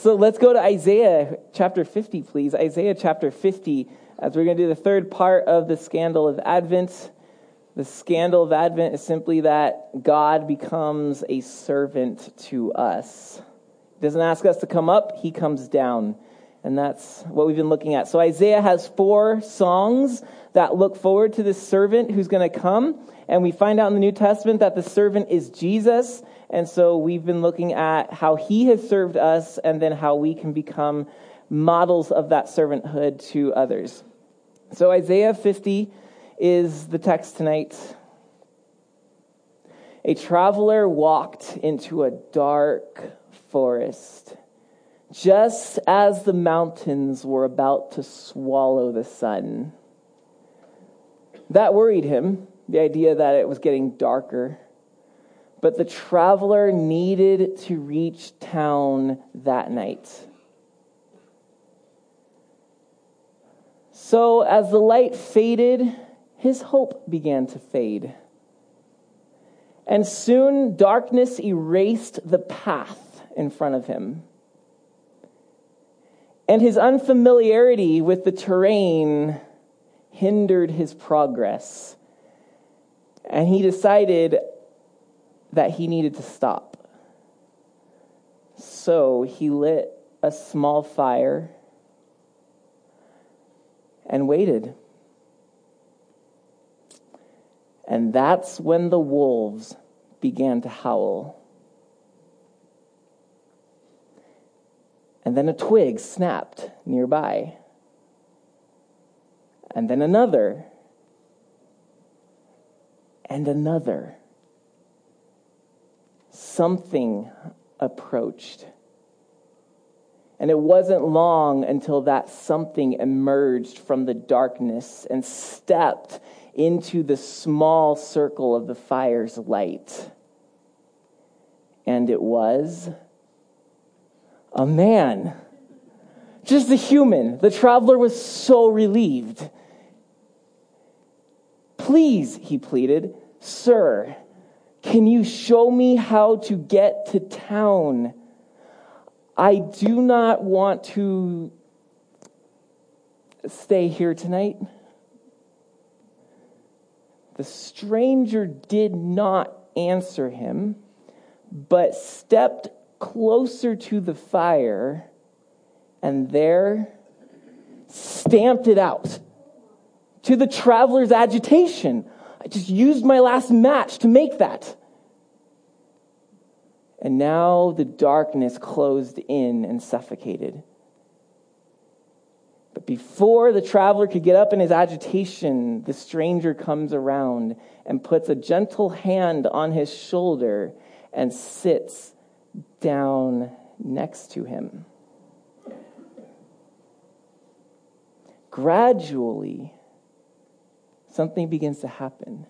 So let's go to Isaiah chapter 50, please. Isaiah chapter 50, as we're going to do the third part of the scandal of Advent. The scandal of Advent is simply that God becomes a servant to us. He doesn't ask us to come up, he comes down. And that's what we've been looking at. So Isaiah has four songs that look forward to this servant who's going to come. And we find out in the New Testament that the servant is Jesus. And so we've been looking at how he has served us and then how we can become models of that servanthood to others. So Isaiah 50 is the text tonight. A traveler walked into a dark forest just as the mountains were about to swallow the sun. That worried him, the idea that it was getting darker. But the traveler needed to reach town that night. So, as the light faded, his hope began to fade. And soon darkness erased the path in front of him. And his unfamiliarity with the terrain hindered his progress. And he decided that he needed to stop. So he lit a small fire and waited. And that's when the wolves began to howl. And then a twig snapped nearby. And then another. And another. Something approached. And it wasn't long until that something emerged from the darkness and stepped into the small circle of the fire's light. And it was a man. Just a human. The traveler was so relieved. Please, he pleaded, Sir, can you show me how to get to town? I do not want to stay here tonight. The stranger did not answer him, but stepped closer to the fire and there stamped it out. To the traveler's agitation. I just used my last match to make that. And now the darkness closed in and suffocated. But before the traveler could get up in his agitation, the stranger comes around and puts a gentle hand on his shoulder and sits down next to him. Gradually, something begins to happen.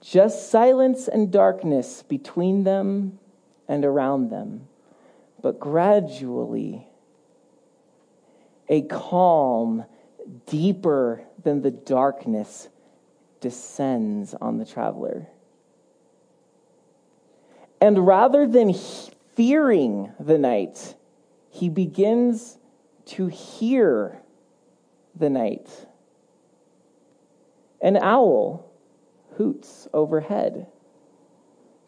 Just silence and darkness between them and around them. But gradually, a calm deeper than the darkness descends on the traveler. And rather than fearing the night, he begins to hear the night. An owl hoots overhead.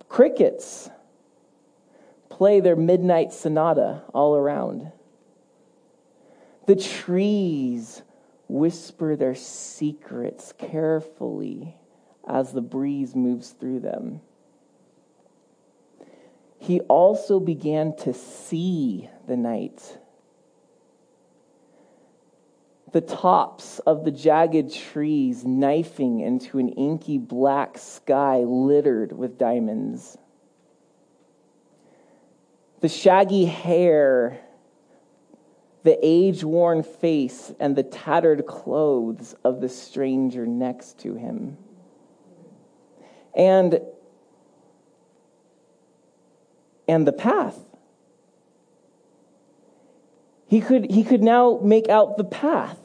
Crickets play their midnight sonata all around. The trees whisper their secrets carefully as the breeze moves through them he also began to see the night. The tops of the jagged trees knifing into an inky black sky littered with diamonds. The shaggy hair, the age worn face, and the tattered clothes of the stranger next to him. And and the path. He could, he could now make out the path,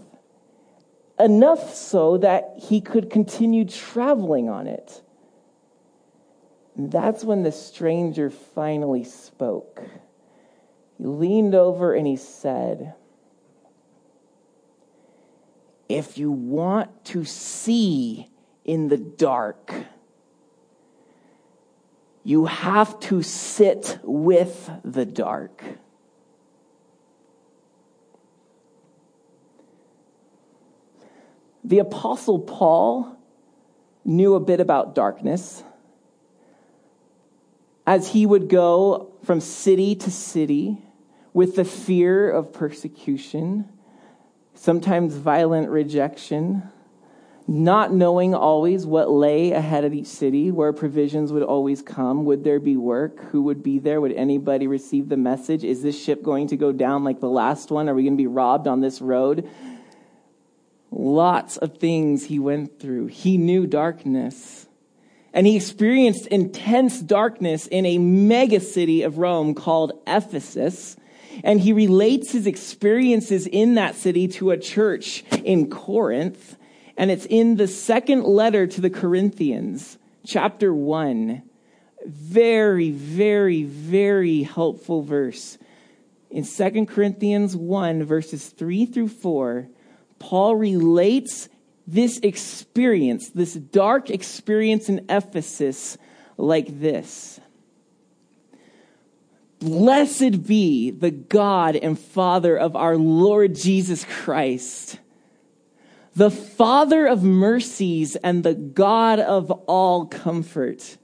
enough so that he could continue traveling on it. That's when the stranger finally spoke. He leaned over and he said, If you want to see in the dark, you have to sit with the dark. The Apostle Paul knew a bit about darkness. As he would go from city to city with the fear of persecution, sometimes violent rejection, not knowing always what lay ahead of each city, where provisions would always come. Would there be work? Who would be there? Would anybody receive the message? Is this ship going to go down like the last one? Are we going to be robbed on this road? Lots of things he went through. He knew darkness. And he experienced intense darkness in a mega city of Rome called Ephesus. And he relates his experiences in that city to a church in Corinth. And it's in the second letter to the Corinthians, chapter 1. Very, very, very helpful verse. In 2 Corinthians 1, verses 3 through 4, Paul relates this experience, this dark experience in Ephesus, like this. Blessed be the God and Father of our Lord Jesus Christ, the Father of mercies and the God of all comfort,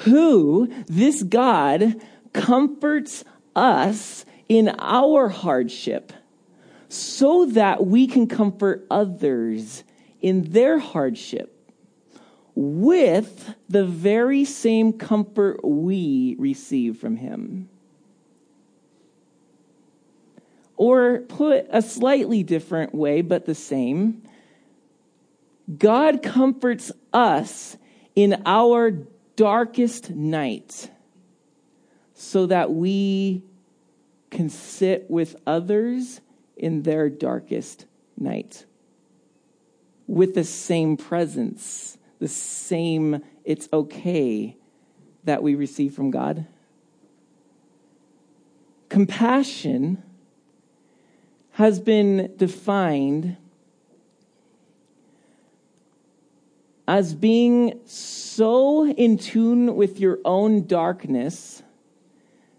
who, this God, comforts us in our hardship so that we can comfort others in their hardship with the very same comfort we receive from him. Or put a slightly different way, but the same, God comforts us in our darkest night so that we can sit with others in their darkest night with the same presence, the same it's okay that we receive from God. Compassion has been defined as being so in tune with your own darkness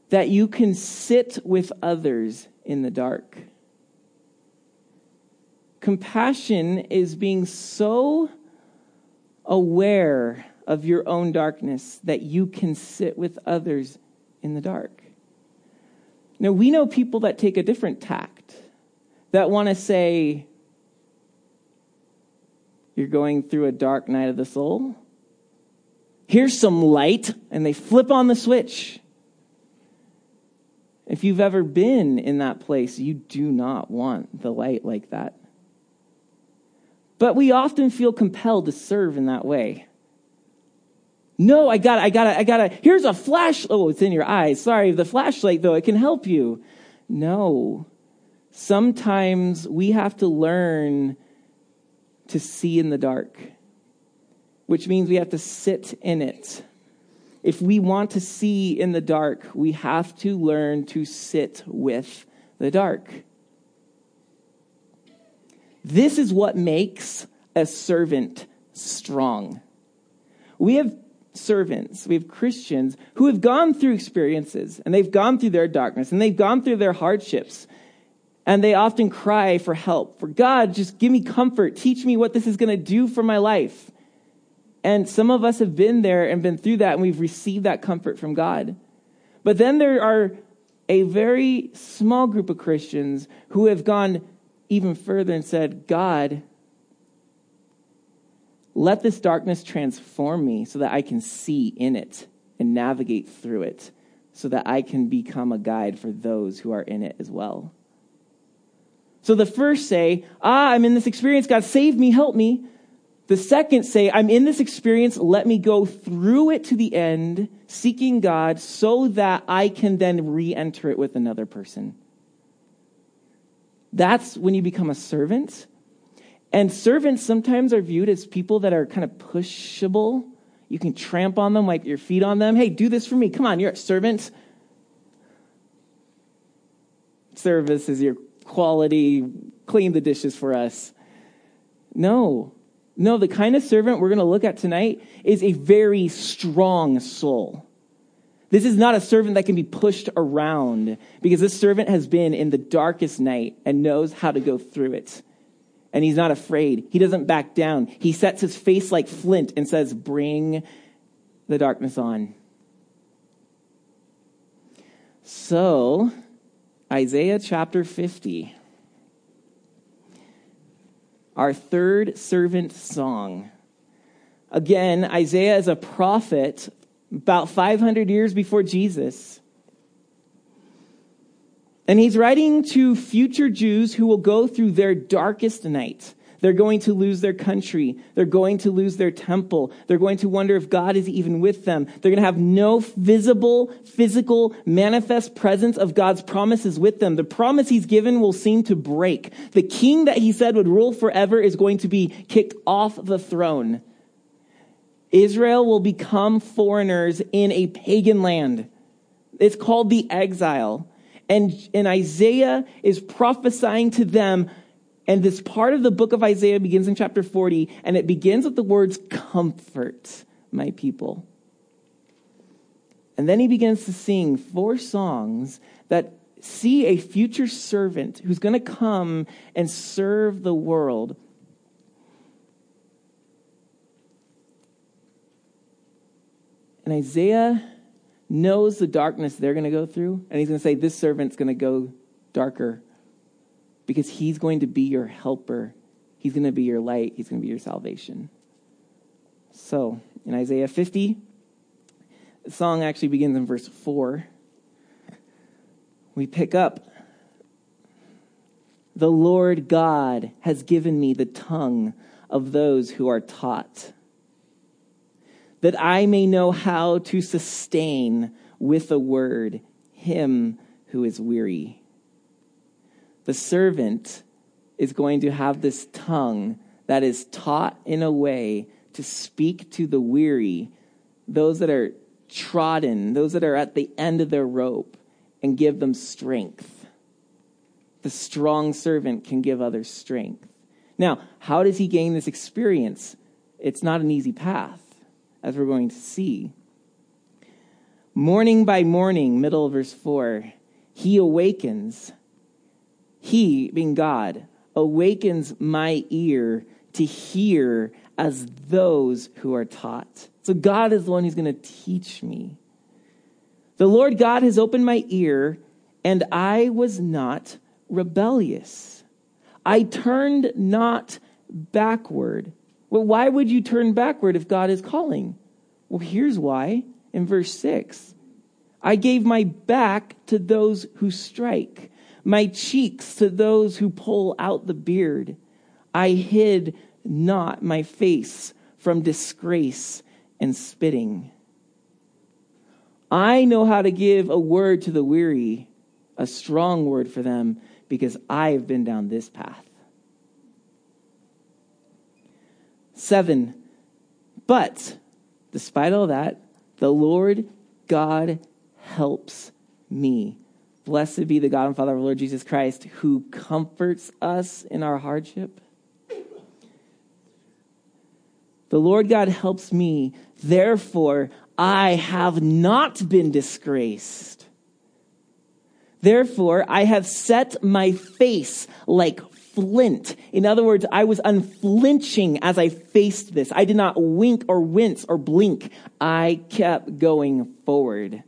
that you can sit with others in the dark. Compassion is being so aware of your own darkness that you can sit with others in the dark. Now, we know people that take a different tact, that want to say, You're going through a dark night of the soul. Here's some light, and they flip on the switch. If you've ever been in that place, you do not want the light like that. But we often feel compelled to serve in that way. No, I got it, I got it, I got it. Here's a flash. Oh, it's in your eyes. Sorry, the flashlight, though, it can help you. No. Sometimes we have to learn to see in the dark, which means we have to sit in it. If we want to see in the dark, we have to learn to sit with the dark. This is what makes a servant strong. We have servants, we have Christians who have gone through experiences and they've gone through their darkness and they've gone through their hardships. And they often cry for help, for God, just give me comfort. Teach me what this is going to do for my life. And some of us have been there and been through that, and we've received that comfort from God. But then there are a very small group of Christians who have gone even further and said, God, let this darkness transform me so that I can see in it and navigate through it so that I can become a guide for those who are in it as well. So the first say, Ah, I'm in this experience. God, save me, help me. The second say, I'm in this experience. Let me go through it to the end, seeking God so that I can then re enter it with another person. That's when you become a servant. And servants sometimes are viewed as people that are kind of pushable. You can tramp on them, wipe your feet on them. Hey, do this for me. Come on, you're a servant. service is your quality, clean the dishes for us. No. No, the kind of servant we're going to look at tonight is a very strong soul. This is not a servant that can be pushed around because this servant has been in the darkest night and knows how to go through it. And he's not afraid. He doesn't back down. He sets his face like flint and says, Bring the darkness on. So, Isaiah chapter 50, our third servant song. Again, Isaiah is a prophet about 500 years before Jesus. And he's writing to future Jews who will go through their darkest night. They're going to lose their country. They're going to lose their temple. They're going to wonder if God is even with them. They're going to have no visible, physical, manifest presence of God's promises with them. The promise he's given will seem to break. The king that he said would rule forever is going to be kicked off the throne. Israel will become foreigners in a pagan land. It's called the exile. And, and Isaiah is prophesying to them. And this part of the book of Isaiah begins in chapter 40, and it begins with the words, Comfort my people. And then he begins to sing four songs that see a future servant who's going to come and serve the world And Isaiah knows the darkness they're going to go through, and he's going to say, This servant's going to go darker because he's going to be your helper. He's going to be your light. He's going to be your salvation. So, in Isaiah 50, the song actually begins in verse 4. We pick up The Lord God has given me the tongue of those who are taught that I may know how to sustain with a word him who is weary. The servant is going to have this tongue that is taught in a way to speak to the weary, those that are trodden, those that are at the end of their rope, and give them strength. The strong servant can give others strength. Now, how does he gain this experience? It's not an easy path as we're going to see. Morning by morning, middle of verse 4, he awakens. He, being God, awakens my ear to hear as those who are taught. So God is the one who's going to teach me. The Lord God has opened my ear, and I was not rebellious. I turned not backward well, why would you turn backward if God is calling? Well, here's why in verse 6 I gave my back to those who strike, my cheeks to those who pull out the beard. I hid not my face from disgrace and spitting. I know how to give a word to the weary, a strong word for them, because I have been down this path. Seven. But despite all that, the Lord God helps me. Blessed be the God and Father of our Lord Jesus Christ, who comforts us in our hardship. The Lord God helps me, therefore I have not been disgraced. Therefore I have set my face like flint. In other words, I was unflinching as I faced this. I did not wink or wince or blink. I kept going forward.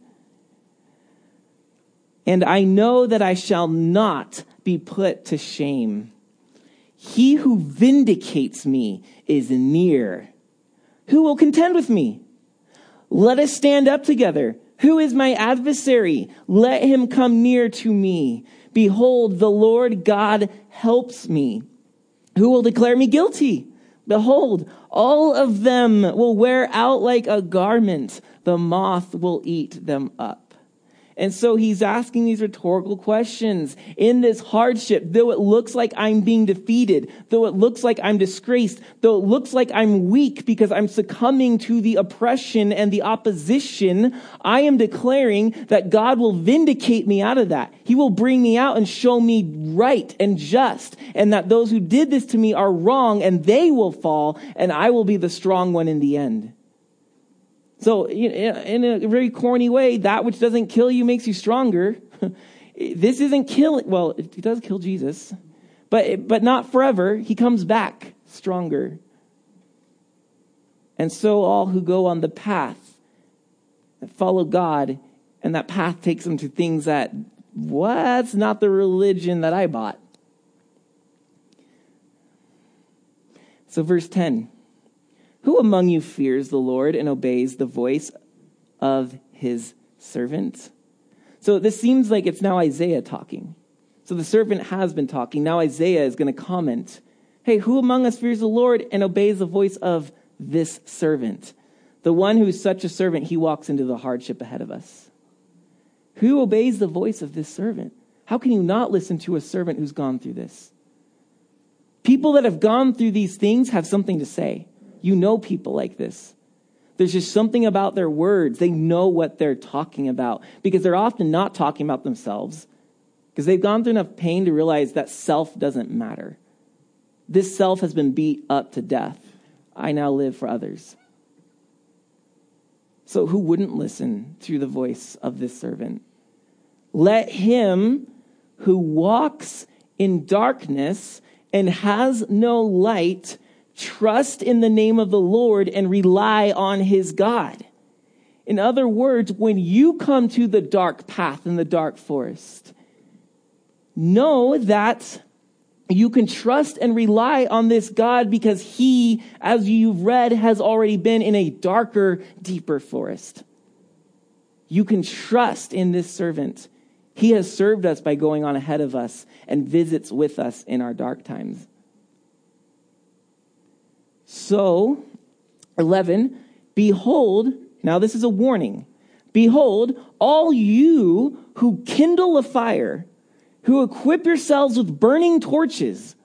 And I know that I shall not be put to shame. He who vindicates me is near. Who will contend with me? Let us stand up together. Who is my adversary? Let him come near to me. Behold, the Lord God helps me. Who will declare me guilty? Behold, all of them will wear out like a garment. The moth will eat them up. And so he's asking these rhetorical questions. In this hardship, though it looks like I'm being defeated, though it looks like I'm disgraced, though it looks like I'm weak because I'm succumbing to the oppression and the opposition, I am declaring that God will vindicate me out of that. He will bring me out and show me right and just, and that those who did this to me are wrong and they will fall, and I will be the strong one in the end. So, in a very corny way, that which doesn't kill you makes you stronger. this isn't killing, well, it does kill Jesus, but, but not forever. He comes back stronger. And so, all who go on the path that follow God, and that path takes them to things that, what's not the religion that I bought. So, verse 10. Who among you fears the Lord and obeys the voice of his servant? So this seems like it's now Isaiah talking. So the servant has been talking. Now Isaiah is going to comment Hey, who among us fears the Lord and obeys the voice of this servant? The one who is such a servant, he walks into the hardship ahead of us. Who obeys the voice of this servant? How can you not listen to a servant who's gone through this? People that have gone through these things have something to say. You know people like this. There's just something about their words. They know what they're talking about because they're often not talking about themselves because they've gone through enough pain to realize that self doesn't matter. This self has been beat up to death. I now live for others. So, who wouldn't listen to the voice of this servant? Let him who walks in darkness and has no light trust in the name of the Lord and rely on his God. In other words, when you come to the dark path in the dark forest, know that you can trust and rely on this God because he, as you've read, has already been in a darker, deeper forest. You can trust in this servant. He has served us by going on ahead of us and visits with us in our dark times. So, 11, behold, now this is a warning. Behold, all you who kindle a fire, who equip yourselves with burning torches,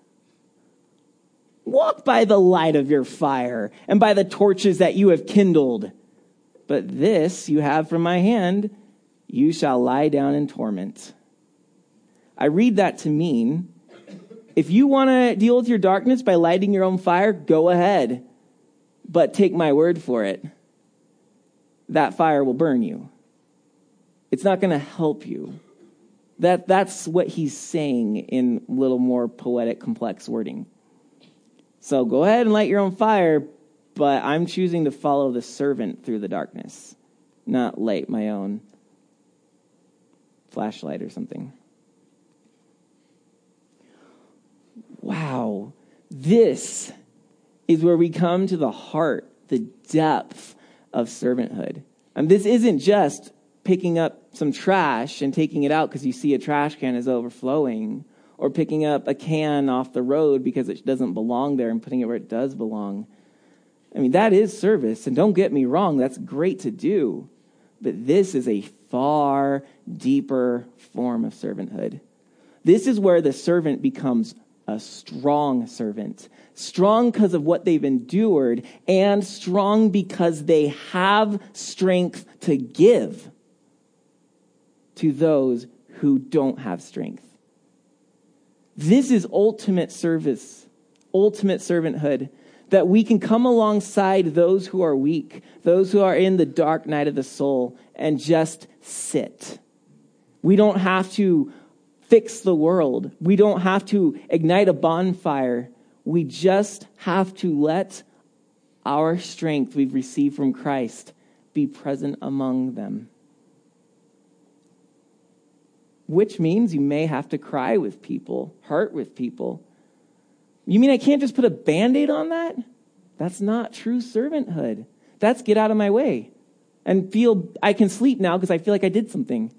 walk by the light of your fire and by the torches that you have kindled. But this you have from my hand, you shall lie down in torment. I read that to mean if you want to deal with your darkness by lighting your own fire, go ahead. But take my word for it. That fire will burn you. It's not going to help you. That, that's what he's saying in a little more poetic, complex wording. So go ahead and light your own fire, but I'm choosing to follow the servant through the darkness, not light my own flashlight or something. Wow, this is where we come to the heart, the depth of servanthood. And this isn't just picking up some trash and taking it out because you see a trash can is overflowing, or picking up a can off the road because it doesn't belong there and putting it where it does belong. I mean, that is service, and don't get me wrong, that's great to do. But this is a far deeper form of servanthood. This is where the servant becomes a strong servant. Strong because of what they've endured, and strong because they have strength to give to those who don't have strength. This is ultimate service, ultimate servanthood, that we can come alongside those who are weak, those who are in the dark night of the soul, and just sit. We don't have to fix the world. We don't have to ignite a bonfire. We just have to let our strength we've received from Christ be present among them. Which means you may have to cry with people, hurt with people. You mean I can't just put a band aid on that? That's not true servanthood. That's get out of my way and feel I can sleep now because I feel like I did something.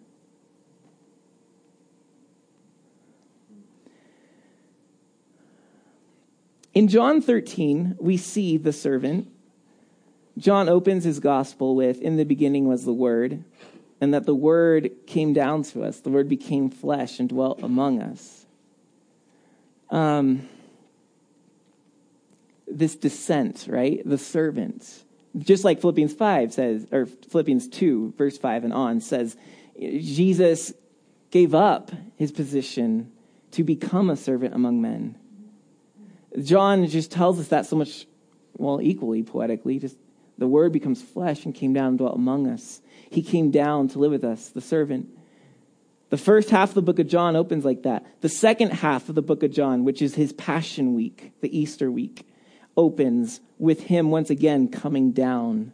In John 13, we see the servant. John opens his gospel with, In the beginning was the Word, and that the Word came down to us. The Word became flesh and dwelt among us. Um, this descent, right? The servant. Just like Philippians 5 says, or Philippians 2, verse 5 and on says, Jesus gave up his position to become a servant among men. John just tells us that so much, well, equally poetically. Just the word becomes flesh and came down and dwelt among us. He came down to live with us, the servant. The first half of the book of John opens like that. The second half of the book of John, which is his Passion Week, the Easter week, opens with him once again coming down.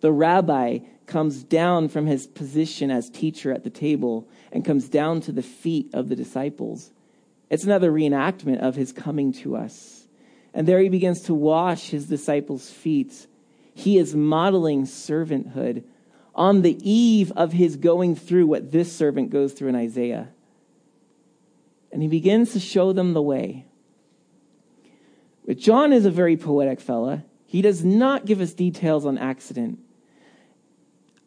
The rabbi comes down from his position as teacher at the table and comes down to the feet of the disciples. It's another reenactment of his coming to us. And there he begins to wash his disciples' feet. He is modeling servanthood on the eve of his going through what this servant goes through in Isaiah. And he begins to show them the way. But John is a very poetic fella. He does not give us details on accident.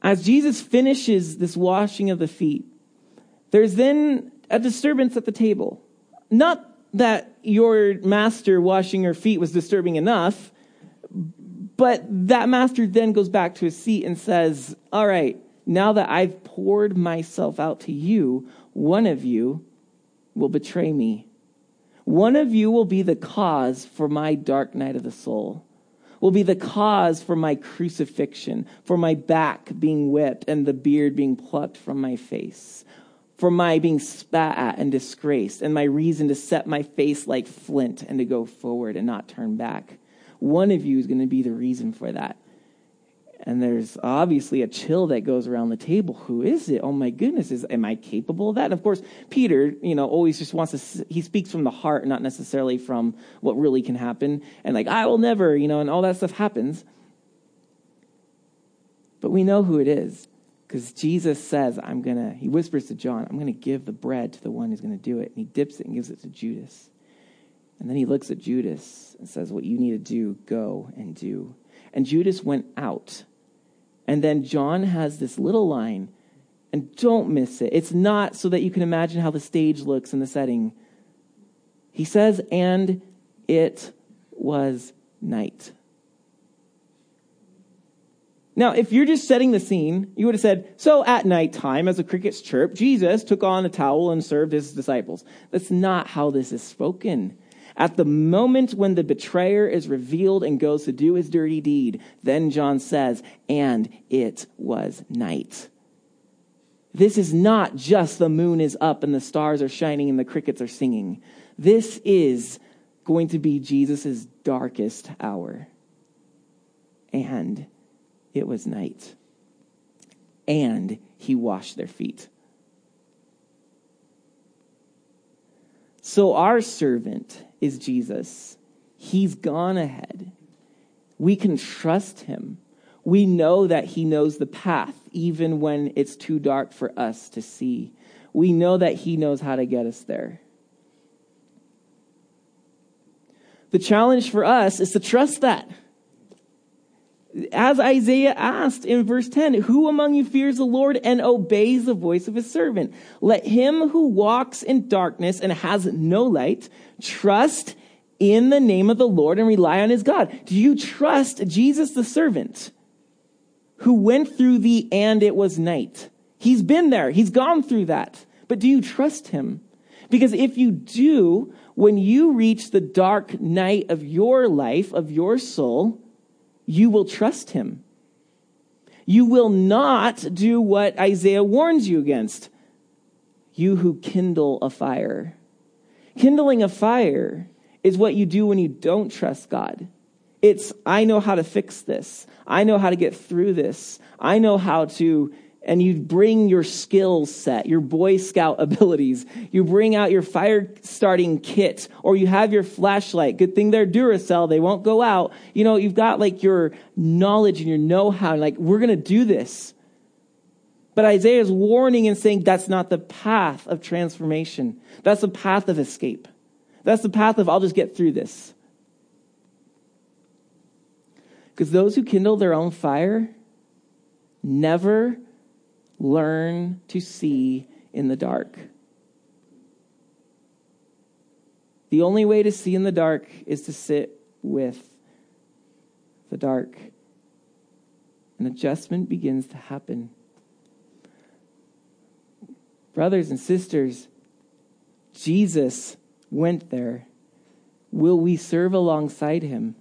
As Jesus finishes this washing of the feet, there's then a disturbance at the table. Not that your master washing your feet was disturbing enough, but that master then goes back to his seat and says, All right, now that I've poured myself out to you, one of you will betray me. One of you will be the cause for my dark night of the soul, will be the cause for my crucifixion, for my back being whipped and the beard being plucked from my face, for my being spat at and disgraced, and my reason to set my face like flint and to go forward and not turn back. One of you is going to be the reason for that. And there's obviously a chill that goes around the table. Who is it? Oh my goodness, is am I capable of that? And of course, Peter, you know, always just wants to he speaks from the heart, not necessarily from what really can happen. And like, I will never, you know, and all that stuff happens. But we know who it is because Jesus says, I'm going to, he whispers to John, I'm going to give the bread to the one who's going to do it. And he dips it and gives it to Judas. And then he looks at Judas and says, What you need to do, go and do. And Judas went out and then John has this little line, and don't miss it. It's not so that you can imagine how the stage looks in the setting. He says, and it was night. Now, if you're just setting the scene, you would have said, So at night time, as the crickets chirp, Jesus took on a towel and served his disciples. That's not how this is spoken. At the moment when the betrayer is revealed and goes to do his dirty deed, then John says, and it was night. This is not just the moon is up and the stars are shining and the crickets are singing. This is going to be Jesus' darkest hour. And it was night. And he washed their feet. So our servant is Jesus. He's gone ahead. We can trust him. We know that he knows the path, even when it's too dark for us to see. We know that he knows how to get us there. The challenge for us is to trust that. As Isaiah asked in verse 10, who among you fears the Lord and obeys the voice of his servant? Let him who walks in darkness and has no light trust in the name of the Lord and rely on his God. Do you trust Jesus the servant who went through the and it was night? He's been there. He's gone through that. But do you trust him? Because if you do, when you reach the dark night of your life, of your soul, you will trust him. You will not do what Isaiah warns you against. You who kindle a fire. Kindling a fire is what you do when you don't trust God. It's, I know how to fix this. I know how to get through this. I know how to, and you bring your skill set, your Boy Scout abilities. You bring out your fire starting kit, or you have your flashlight. Good thing they're Duracell, they won't go out. You know, you've got like your knowledge and your know how, like, we're going to do this. But Isaiah is warning and saying that's not the path of transformation. That's the path of escape. That's the path of I'll just get through this. Because those who kindle their own fire never learn to see in the dark. The only way to see in the dark is to sit with the dark. An adjustment begins to happen. Brothers and sisters, Jesus went there. Will we serve alongside him?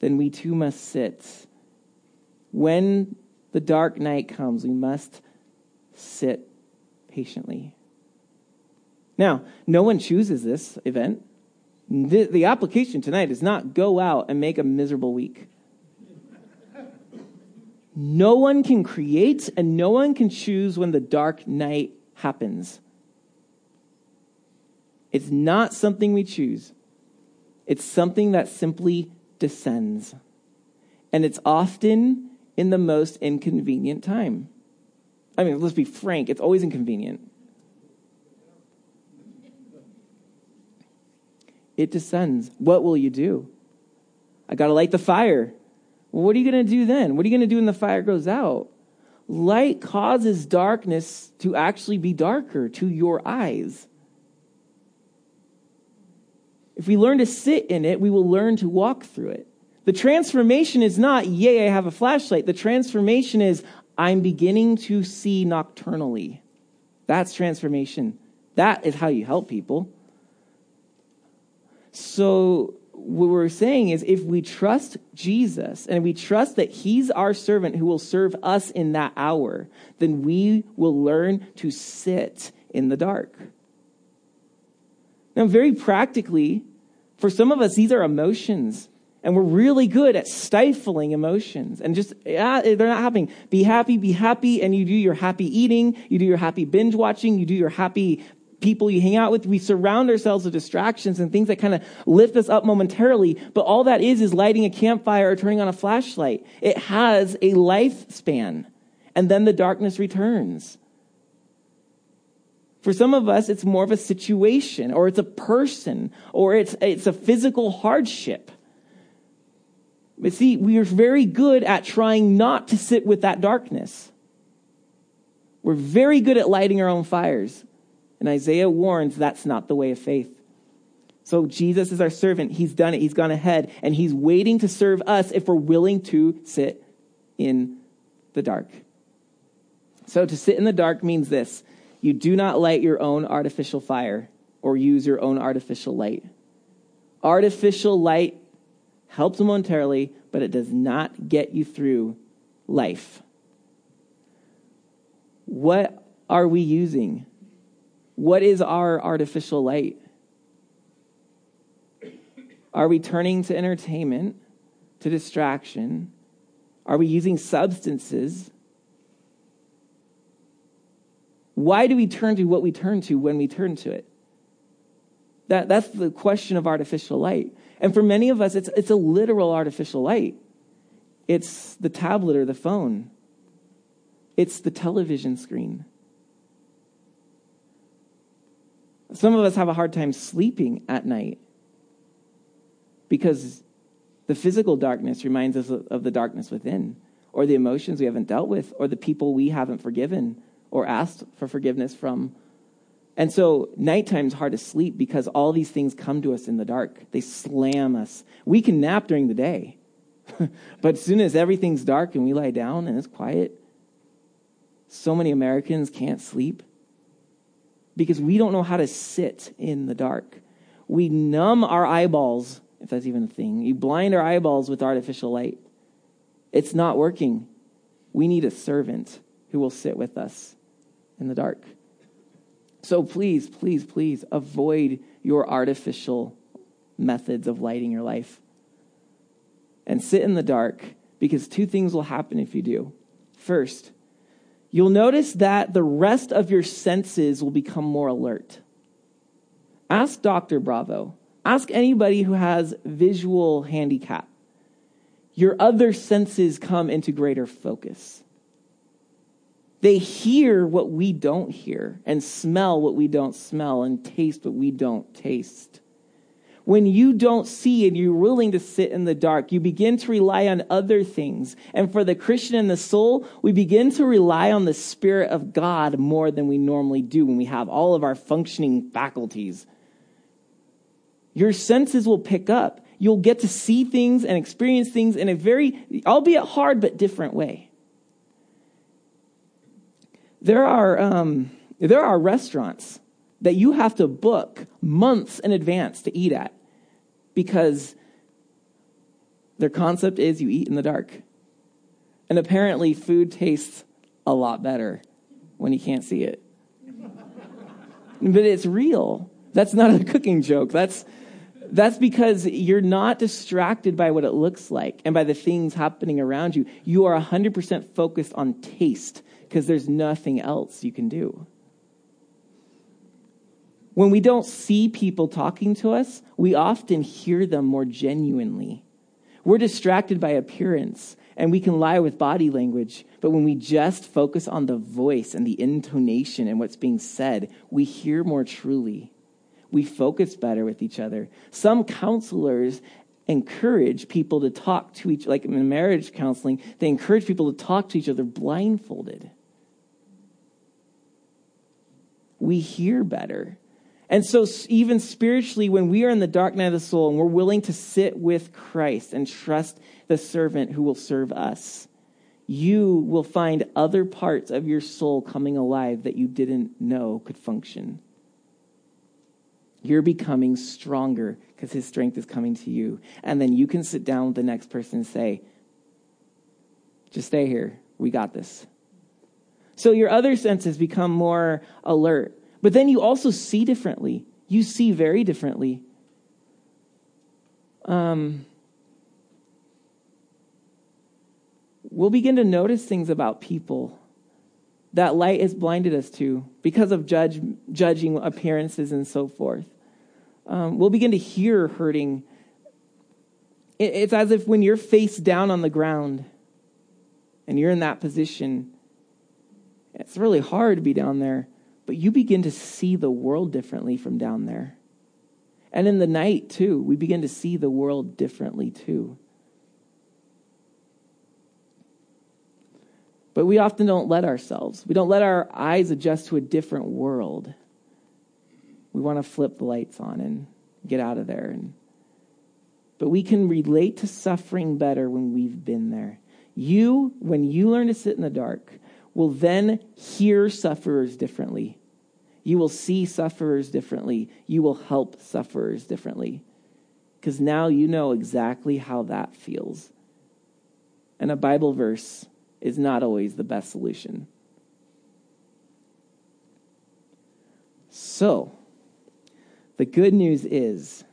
Then we too must sit. When the dark night comes, we must sit patiently. Now, no one chooses this event. The, the, application tonight is not go out and make a miserable week. No one can create and no one can choose when the dark night happens. It's not something we choose, it's something that simply descends. And it's often in the most inconvenient time. I mean, let's be frank, it's always inconvenient. It descends. What will you do? I got to light the fire. What are you going to do then? What are you going to do when the fire goes out? Light causes darkness to actually be darker to your eyes. If we learn to sit in it, we will learn to walk through it. The transformation is not, yay, I have a flashlight. The transformation is, I'm beginning to see nocturnally. That's transformation. That is how you help people. So, what we're saying is if we trust Jesus and we trust that He's our servant who will serve us in that hour, then we will learn to sit in the dark. Now, very practically, for some of us, these are emotions. And we're really good at stifling emotions and just, yeah, they're not happening. Be happy, be happy, and you do your happy eating, you do your happy binge watching, you do your happy people you hang out with. We surround ourselves with distractions and things that kind of lift us up momentarily, but all that is is lighting a campfire or turning on a flashlight. It has a lifespan, and then the darkness returns. For some of us, it's more of a situation, or it's a person, or it's, it's a physical hardship. But see, we are very good at trying not to sit with that darkness. We're very good at lighting our own fires. And Isaiah warns that's not the way of faith. So Jesus is our servant. He's done it. He's gone ahead. And he's waiting to serve us if we're willing to sit in the dark. So to sit in the dark means this you do not light your own artificial fire or use your own artificial light. Artificial light helps momentarily, but it does not get you through life. What are we using? What is our artificial light? Are we turning to entertainment, to distraction? Are we using substances why do we turn to what we turn to when we turn to it? That, that's the question of artificial light. And for many of us, it's, it's a literal artificial light. It's the tablet or the phone, it's the television screen. Some of us have a hard time sleeping at night because the physical darkness reminds us of the darkness within, or the emotions we haven't dealt with, or the people we haven't forgiven, or asked for forgiveness from. And so nighttime's hard to sleep because all these things come to us in the dark. They slam us. We can nap during the day. but as soon as everything's dark and we lie down and it's quiet, so many Americans can't sleep because we don't know how to sit in the dark. We numb our eyeballs, if that's even a thing. You blind our eyeballs with artificial light. It's not working. We need a servant who will sit with us in the dark. So please, please, please avoid your artificial methods of lighting your life. And sit in the dark because two things will happen if you do. First, you'll notice that the rest of your senses will become more alert. Ask Dr. Bravo. Ask anybody who has visual handicap. Your other senses come into greater focus. They hear what we don't hear and smell what we don't smell and taste what we don't taste. When you don't see and you're willing to sit in the dark, you begin to rely on other things. And for the Christian and the soul, we begin to rely on the Spirit of God more than we normally do when we have all of our functioning faculties. Your senses will pick up. You'll get to see things and experience things in a very, albeit hard, but different way. There are, um, there are restaurants that you have to book months in advance to eat at because their concept is you eat in the dark. And apparently, food tastes a lot better when you can't see it. but it's real. That's not a cooking joke. That's, that's because you're not distracted by what it looks like and by the things happening around you. You are 100% focused on taste because there's nothing else you can do. When we don't see people talking to us, we often hear them more genuinely. We're distracted by appearance and we can lie with body language, but when we just focus on the voice and the intonation and what's being said, we hear more truly. We focus better with each other. Some counselors encourage people to talk to each like in marriage counseling, they encourage people to talk to each other blindfolded. We hear better and so, even spiritually, when we are in the dark night of the soul and we're willing to sit with Christ and trust the servant who will serve us, you will find other parts of your soul coming alive that you didn't know could function. You're becoming stronger because his strength is coming to you. And then you can sit down with the next person and say, just stay here. We got this. So your other senses become more alert but then you also see differently. You see very differently. Um, we'll begin to notice things about people that light has blinded us to because of judge, judging appearances and so forth. Um, we'll begin to hear hurting. it's as if when you're face down on the ground and you're in that position, it's really hard to be down there but you begin to see the world differently from down there. And in the night, too, we begin to see the world differently, too. But we often don't let ourselves, we don't let our eyes adjust to a different world. We want to flip the lights on and get out of there. And, but we can relate to suffering better when we've been there. You, when you learn to sit in the dark, will then hear sufferers differently. You will see sufferers differently. You will help sufferers differently. Because now you know exactly how that feels. And a Bible verse is not always the best solution. So, the good news is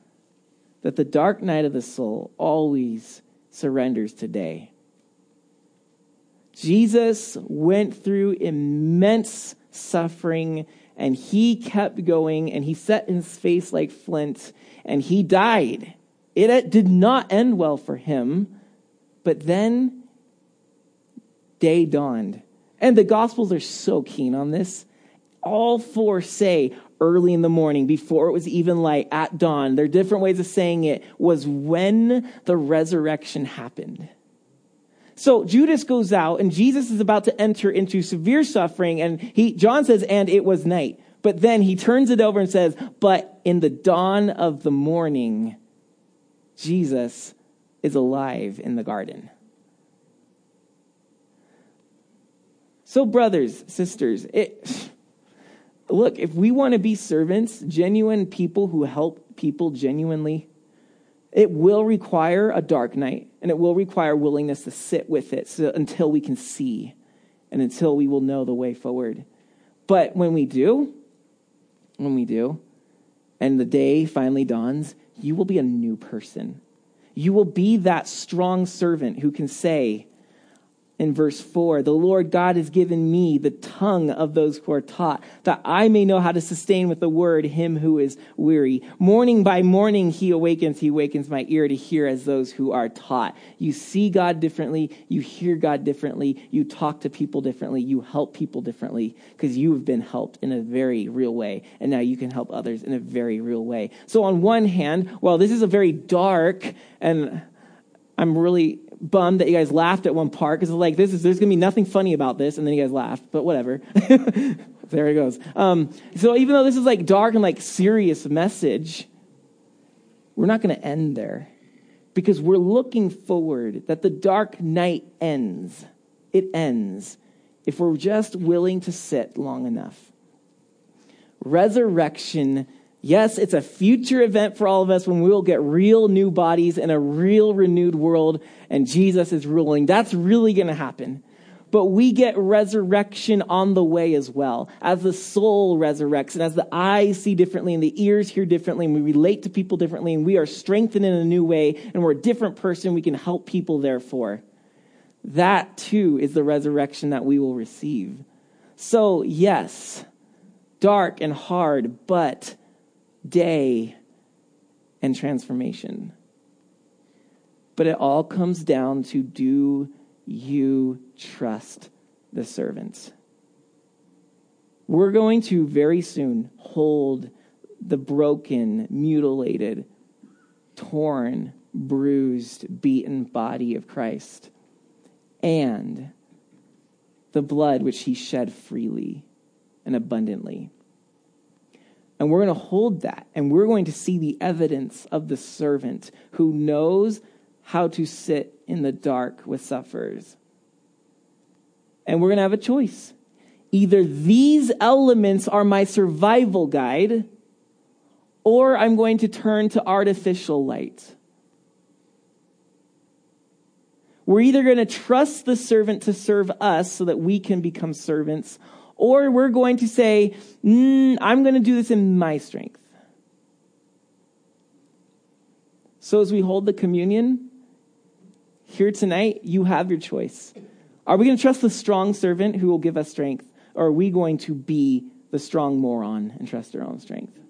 that the dark night of the soul always surrenders today. Jesus went through immense suffering and he kept going and he set his face like flint and he died. It did not end well for him, but then day dawned. And the Gospels are so keen on this. All four say early in the morning, before it was even light, at dawn. There are different ways of saying it, was when the resurrection happened. So Judas goes out and Jesus is about to enter into severe suffering and he, John says, and it was night. But then he turns it over and says, but in the dawn of the morning, Jesus is alive in the garden. So, brothers, sisters, it, look, if we want to be servants, genuine people who help people genuinely, it will require a dark night, and it will require willingness to sit with it so, until we can see and until we will know the way forward. But when we do, when we do, and the day finally dawns, you will be a new person. You will be that strong servant who can say, in verse 4 the Lord God has given me the tongue of those who are taught, that I may know how to sustain with the word him who is weary. Morning by morning he awakens, he awakens my ear to hear as those who are taught. You see God differently, you hear God differently, you talk to people differently, you help people differently, because you have been helped in a very real way, and now you can help others in a very real way. So, on one hand, well, this is a very dark and I'm really bummed that you guys laughed at one part because like this is there's gonna be nothing funny about this, and then you guys laughed, but whatever. there it goes. Um, so even though this is like dark and like serious message, we're not gonna end there because we're looking forward that the dark night ends. It ends if we're just willing to sit long enough. Resurrection Yes, it's a future event for all of us when we will get real new bodies in a real renewed world and Jesus is ruling. That's really going to happen. But we get resurrection on the way as well. As the soul resurrects and as the eyes see differently and the ears hear differently and we relate to people differently and we are strengthened in a new way and we're a different person, we can help people therefore. That too is the resurrection that we will receive. So, yes, dark and hard, but day and transformation. But it all comes down to do you trust the servants? We're going to very soon hold the broken, mutilated, torn, bruised, beaten body of Christ and the blood which he shed freely and abundantly. And we're going to hold that, and we're going to see the evidence of the servant who knows how to sit in the dark with sufferers. And we're going to have a choice. Either these elements are my survival guide, or I'm going to turn to artificial light. We're either going to trust the servant to serve us so that we can become servants, or we're going to say, mm, I'm going to do this in my strength. So as we hold the communion here tonight, you have your choice. Are we going to trust the strong servant who will give us strength? Or are we going to be the strong moron and trust our own strength?